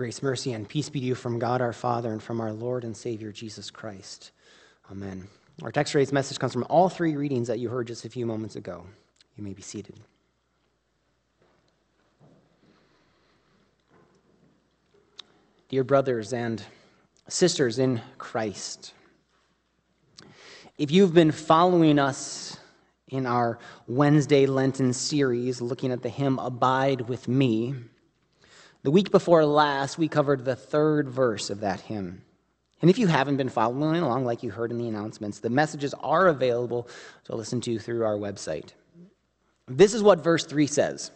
Grace, mercy, and peace be to you from God our Father and from our Lord and Savior Jesus Christ. Amen. Our text today's message comes from all three readings that you heard just a few moments ago. You may be seated. Dear brothers and sisters in Christ, if you've been following us in our Wednesday Lenten series looking at the hymn Abide with Me, the week before last, we covered the third verse of that hymn. And if you haven't been following along, like you heard in the announcements, the messages are available to listen to through our website. This is what verse 3 says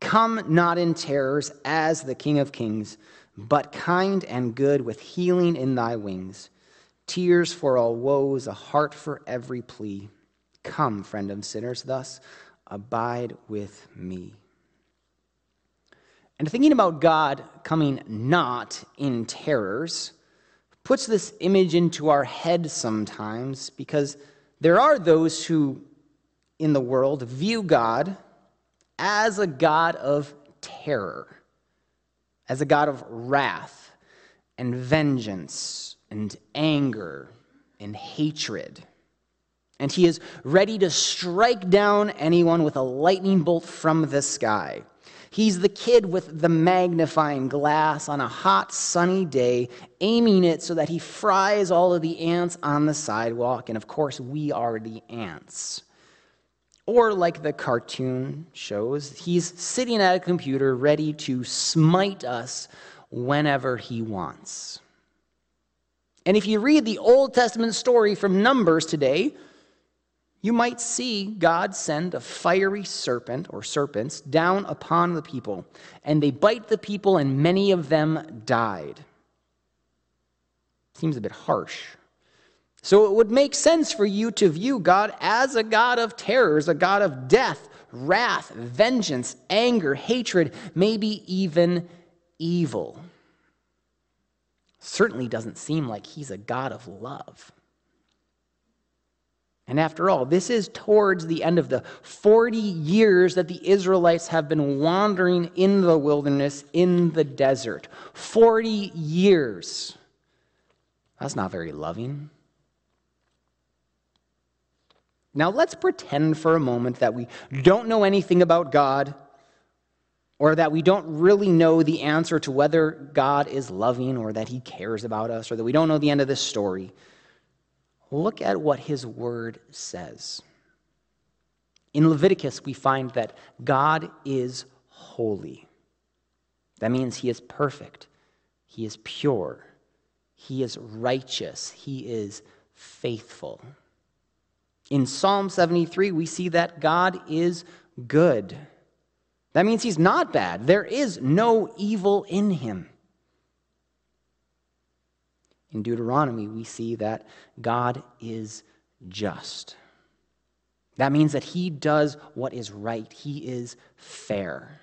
Come not in terrors as the King of Kings, but kind and good with healing in thy wings. Tears for all woes, a heart for every plea. Come, friend of sinners, thus abide with me. And thinking about God coming not in terrors puts this image into our head sometimes because there are those who in the world view God as a God of terror, as a God of wrath and vengeance and anger and hatred. And he is ready to strike down anyone with a lightning bolt from the sky. He's the kid with the magnifying glass on a hot, sunny day, aiming it so that he fries all of the ants on the sidewalk. And of course, we are the ants. Or, like the cartoon shows, he's sitting at a computer ready to smite us whenever he wants. And if you read the Old Testament story from Numbers today, you might see God send a fiery serpent or serpents down upon the people, and they bite the people, and many of them died. Seems a bit harsh. So it would make sense for you to view God as a God of terrors, a God of death, wrath, vengeance, anger, hatred, maybe even evil. Certainly doesn't seem like he's a God of love. And after all, this is towards the end of the 40 years that the Israelites have been wandering in the wilderness, in the desert. 40 years. That's not very loving. Now, let's pretend for a moment that we don't know anything about God or that we don't really know the answer to whether God is loving or that he cares about us or that we don't know the end of this story. Look at what his word says. In Leviticus, we find that God is holy. That means he is perfect, he is pure, he is righteous, he is faithful. In Psalm 73, we see that God is good. That means he's not bad. There is no evil in him. In Deuteronomy, we see that God is just. That means that he does what is right, he is fair.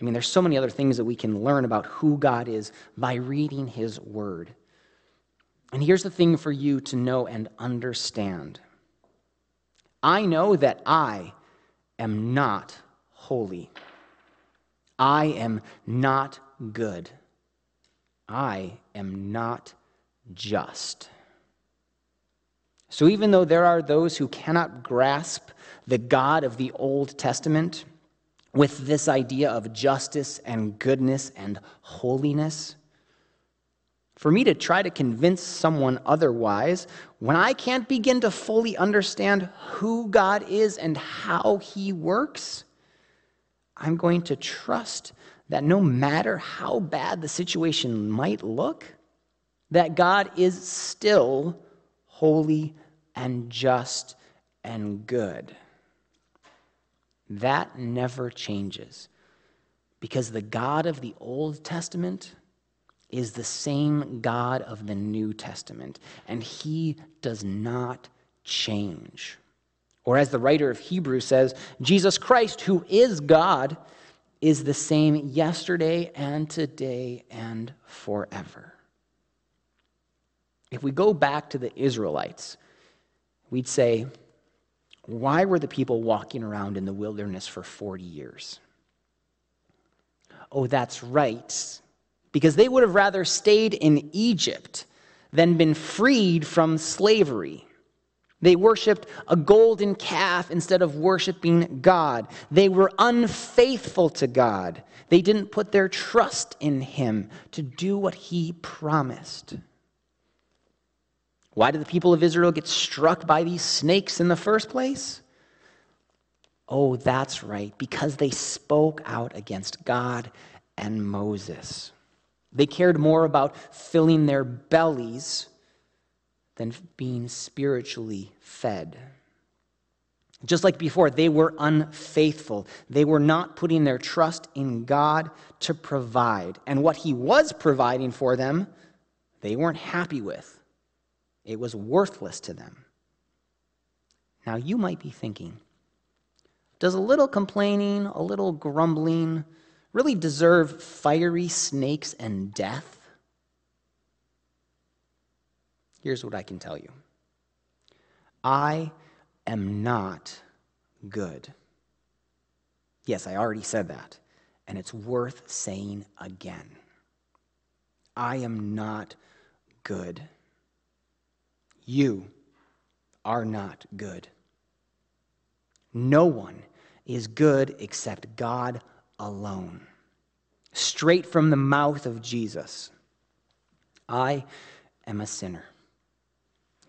I mean, there's so many other things that we can learn about who God is by reading his word. And here's the thing for you to know and understand I know that I am not holy, I am not good. I am not just. So, even though there are those who cannot grasp the God of the Old Testament with this idea of justice and goodness and holiness, for me to try to convince someone otherwise when I can't begin to fully understand who God is and how He works, I'm going to trust that no matter how bad the situation might look, that God is still holy and just and good. That never changes because the God of the Old Testament is the same God of the New Testament, and he does not change. Or, as the writer of Hebrews says, Jesus Christ, who is God, is the same yesterday and today and forever. If we go back to the Israelites, we'd say, why were the people walking around in the wilderness for 40 years? Oh, that's right. Because they would have rather stayed in Egypt than been freed from slavery. They worshiped a golden calf instead of worshiping God. They were unfaithful to God. They didn't put their trust in Him to do what He promised. Why did the people of Israel get struck by these snakes in the first place? Oh, that's right, because they spoke out against God and Moses. They cared more about filling their bellies than being spiritually fed. Just like before, they were unfaithful. They were not putting their trust in God to provide. And what He was providing for them, they weren't happy with. It was worthless to them. Now, you might be thinking, does a little complaining, a little grumbling really deserve fiery snakes and death? Here's what I can tell you I am not good. Yes, I already said that, and it's worth saying again. I am not good. You are not good. No one is good except God alone. Straight from the mouth of Jesus. I am a sinner.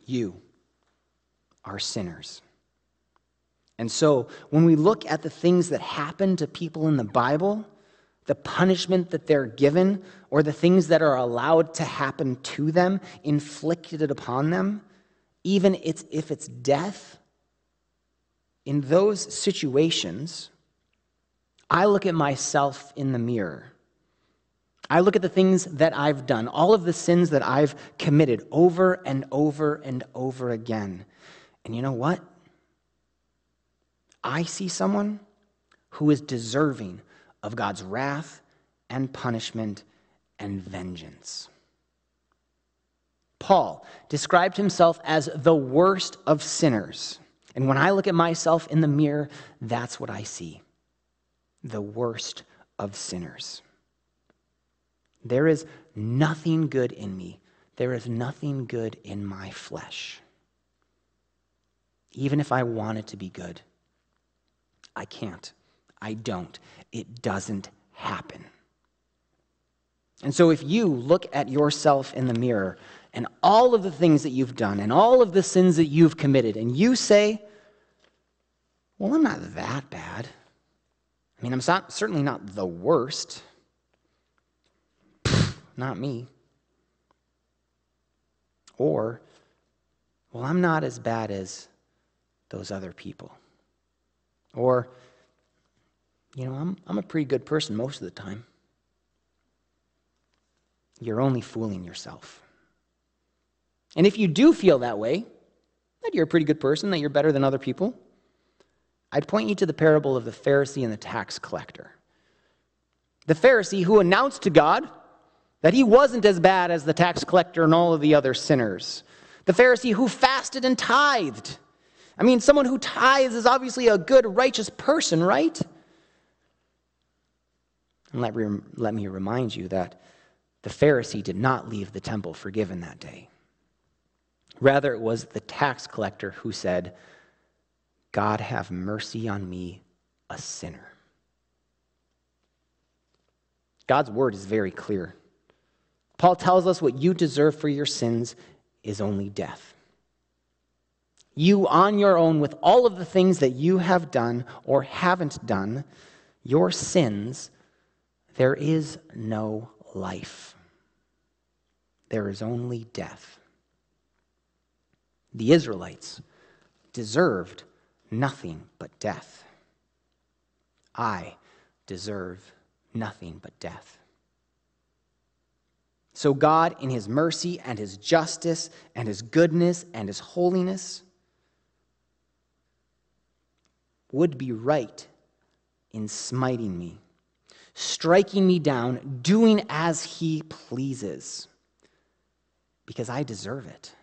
You are sinners. And so, when we look at the things that happen to people in the Bible, the punishment that they're given, or the things that are allowed to happen to them, inflicted upon them, even if it's death, in those situations, I look at myself in the mirror. I look at the things that I've done, all of the sins that I've committed over and over and over again. And you know what? I see someone who is deserving of God's wrath and punishment and vengeance. Paul described himself as the worst of sinners. And when I look at myself in the mirror, that's what I see the worst of sinners. There is nothing good in me, there is nothing good in my flesh. Even if I wanted to be good, I can't. I don't. It doesn't happen. And so, if you look at yourself in the mirror and all of the things that you've done and all of the sins that you've committed, and you say, Well, I'm not that bad. I mean, I'm certainly not the worst. Not me. Or, Well, I'm not as bad as those other people. Or, you know, I'm, I'm a pretty good person most of the time. You're only fooling yourself. And if you do feel that way, that you're a pretty good person, that you're better than other people, I'd point you to the parable of the Pharisee and the tax collector. The Pharisee who announced to God that he wasn't as bad as the tax collector and all of the other sinners. The Pharisee who fasted and tithed. I mean, someone who tithes is obviously a good, righteous person, right? And let, let me remind you that the Pharisee did not leave the temple forgiven that day. Rather, it was the tax collector who said, God, have mercy on me, a sinner. God's word is very clear. Paul tells us what you deserve for your sins is only death. You, on your own, with all of the things that you have done or haven't done, your sins, there is no life there is only death. The Israelites deserved nothing but death. I deserve nothing but death. So, God, in His mercy and His justice and His goodness and His holiness, would be right in smiting me, striking me down, doing as He pleases because I deserve it.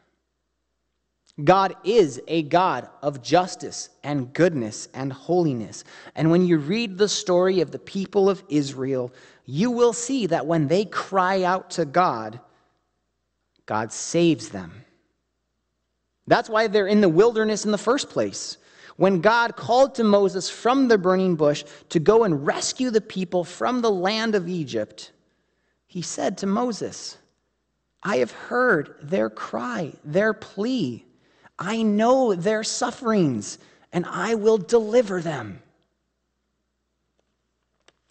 God is a God of justice and goodness and holiness. And when you read the story of the people of Israel, you will see that when they cry out to God, God saves them. That's why they're in the wilderness in the first place. When God called to Moses from the burning bush to go and rescue the people from the land of Egypt, he said to Moses, I have heard their cry, their plea. I know their sufferings, and I will deliver them.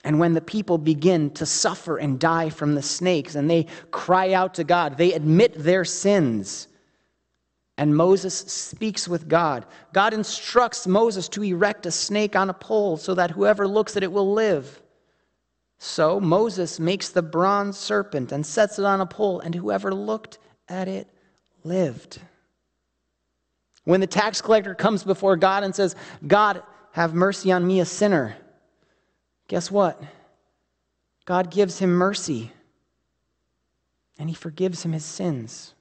And when the people begin to suffer and die from the snakes and they cry out to God, they admit their sins. And Moses speaks with God. God instructs Moses to erect a snake on a pole so that whoever looks at it will live. So Moses makes the bronze serpent and sets it on a pole, and whoever looked at it lived. When the tax collector comes before God and says, God, have mercy on me, a sinner, guess what? God gives him mercy and he forgives him his sins.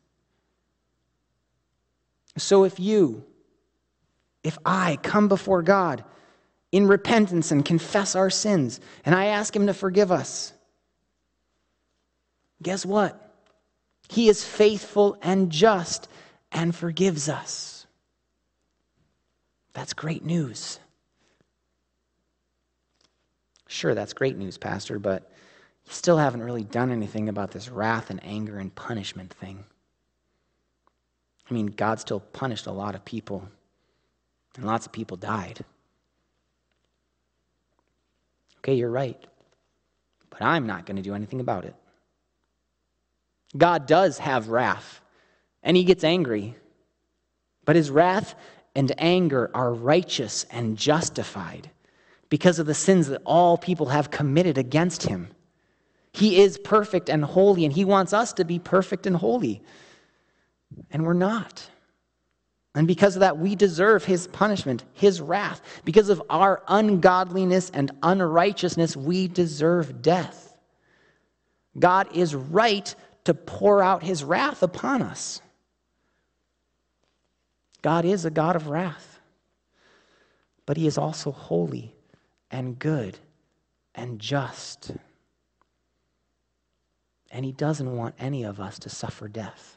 So if you, if I come before God in repentance and confess our sins, and I ask him to forgive us, guess what? He is faithful and just and forgives us. That's great news. Sure, that's great news, Pastor, but you still haven't really done anything about this wrath and anger and punishment thing. I mean, God still punished a lot of people, and lots of people died. Okay, you're right. But I'm not going to do anything about it. God does have wrath, and he gets angry. But his wrath and anger are righteous and justified because of the sins that all people have committed against him. He is perfect and holy, and he wants us to be perfect and holy and we're not. And because of that, we deserve his punishment, his wrath. Because of our ungodliness and unrighteousness, we deserve death. God is right to pour out his wrath upon us. God is a God of wrath, but he is also holy and good and just. And he doesn't want any of us to suffer death.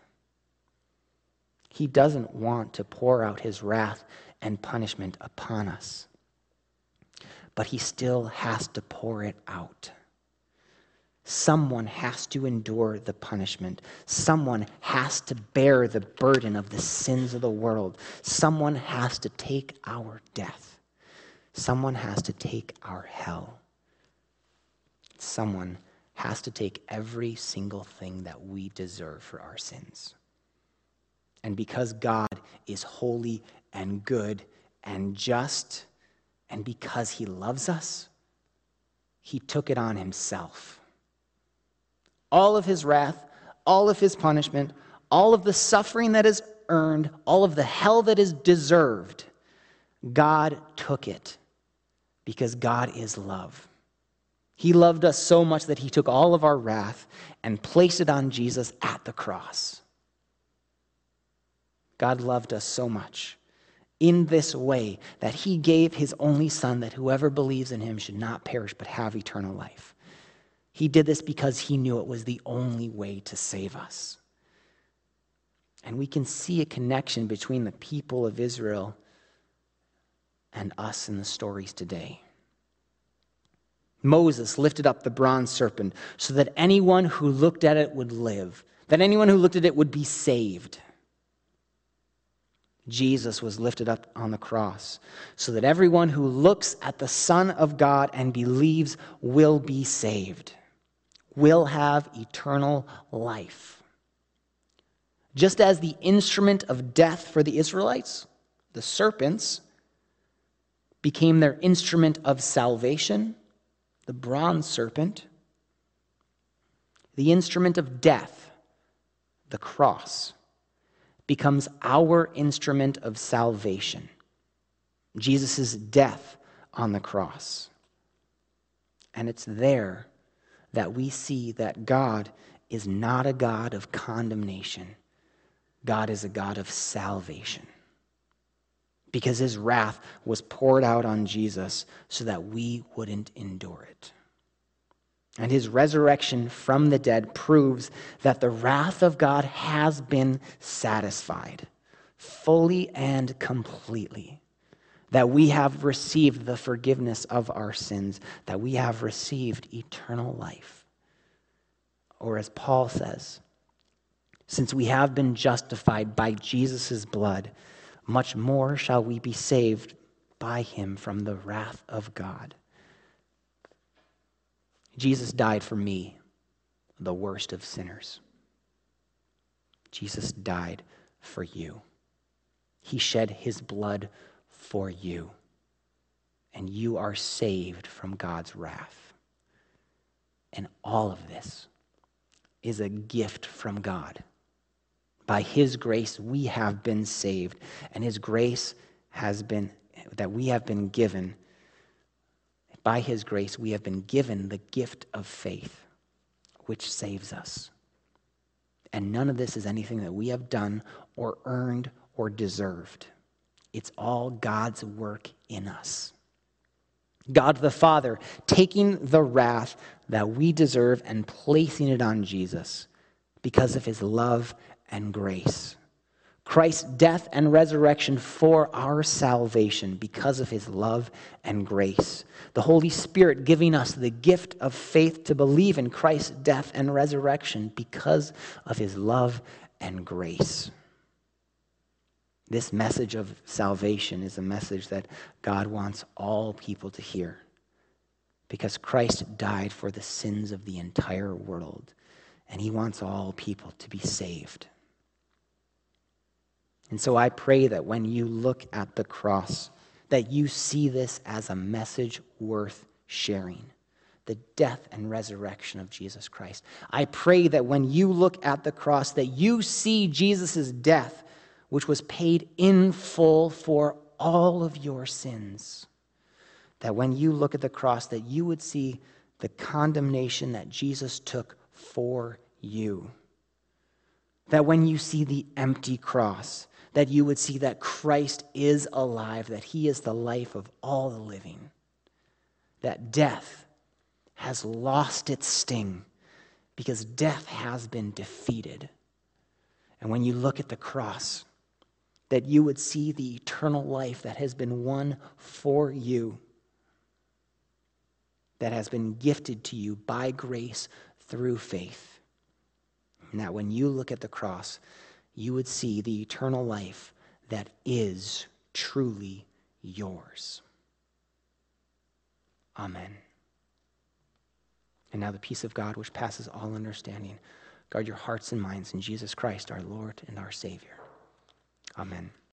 He doesn't want to pour out his wrath and punishment upon us. But he still has to pour it out. Someone has to endure the punishment. Someone has to bear the burden of the sins of the world. Someone has to take our death. Someone has to take our hell. Someone has to take every single thing that we deserve for our sins. And because God is holy and good and just, and because he loves us, he took it on himself. All of his wrath, all of his punishment, all of the suffering that is earned, all of the hell that is deserved, God took it because God is love. He loved us so much that he took all of our wrath and placed it on Jesus at the cross. God loved us so much in this way that he gave his only son that whoever believes in him should not perish but have eternal life. He did this because he knew it was the only way to save us. And we can see a connection between the people of Israel and us in the stories today. Moses lifted up the bronze serpent so that anyone who looked at it would live, that anyone who looked at it would be saved. Jesus was lifted up on the cross so that everyone who looks at the Son of God and believes will be saved, will have eternal life. Just as the instrument of death for the Israelites, the serpents, became their instrument of salvation, the bronze serpent, the instrument of death, the cross becomes our instrument of salvation. Jesus' death on the cross. And it's there that we see that God is not a God of condemnation, God is a God of salvation. Because his wrath was poured out on Jesus so that we wouldn't endure it. And his resurrection from the dead proves that the wrath of God has been satisfied fully and completely. That we have received the forgiveness of our sins, that we have received eternal life. Or as Paul says, since we have been justified by Jesus' blood, much more shall we be saved by him from the wrath of God. Jesus died for me, the worst of sinners. Jesus died for you. He shed his blood for you, and you are saved from God's wrath. And all of this is a gift from God. By his grace, we have been saved, and his grace has been that we have been given by his grace, we have been given the gift of faith, which saves us. And none of this is anything that we have done or earned or deserved. It's all God's work in us. God the Father taking the wrath that we deserve and placing it on Jesus because of his love and grace. Christ's death and resurrection for our salvation because of his love and grace. The Holy Spirit giving us the gift of faith to believe in Christ's death and resurrection because of his love and grace. This message of salvation is a message that God wants all people to hear because Christ died for the sins of the entire world, and he wants all people to be saved. And so I pray that when you look at the cross, that you see this as a message worth sharing the death and resurrection of Jesus Christ. I pray that when you look at the cross that you see Jesus' death which was paid in full for all of your sins. That when you look at the cross that you would see the condemnation that Jesus took for you. That when you see the empty cross that you would see that Christ is alive, that he is the life of all the living, that death has lost its sting because death has been defeated. And when you look at the cross, that you would see the eternal life that has been won for you, that has been gifted to you by grace through faith. And that when you look at the cross, you would see the eternal life that is truly yours. Amen. And now the peace of God, which passes all understanding, guard your hearts and minds in Jesus Christ, our Lord and our Savior. Amen.